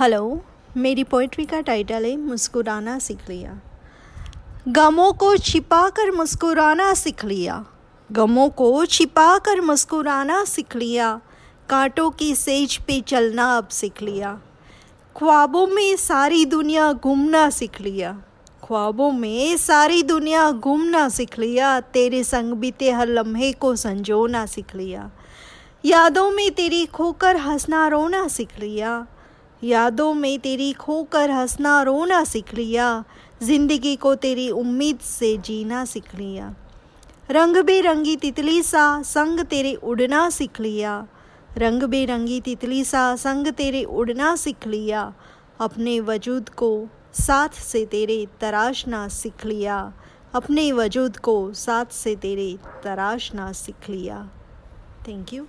Hello, मेरी poetry का title है मुस्कुराना सीख लिया। गमों को छिपा कर मुस्कुराना सीख लिया। गमों को छिपा कर मुस्कुराना सीख लिया। कांटों की सेज पे चलना अब सीख लिया। ख्वाबों में सारी दुनिया घूमना सीख लिया। ख्वाबों में सारी दुनिया घूमना सीख लिया। तेरे संग बीते हर लम्हे को संजोना सीख लिया। यादों में तेरी खोकर हंसना रोना सीख लिया। यादों में तेरी खोकर हंसना रोना सीख लिया, ज़िंदगी को तेरी उम्मीद से जीना सीख लिया। रंग बेरंगी तितली सा संग तेरे उड़ना सीख लिया। रंग बेरंगी तितली सा संग तेरे उड़ना सीख लिया। अपने वजूद को साथ से तेरे तराशना सीख लिया। अपने वजूद को साथ से तेरे तराशना सीख लिया। Thank you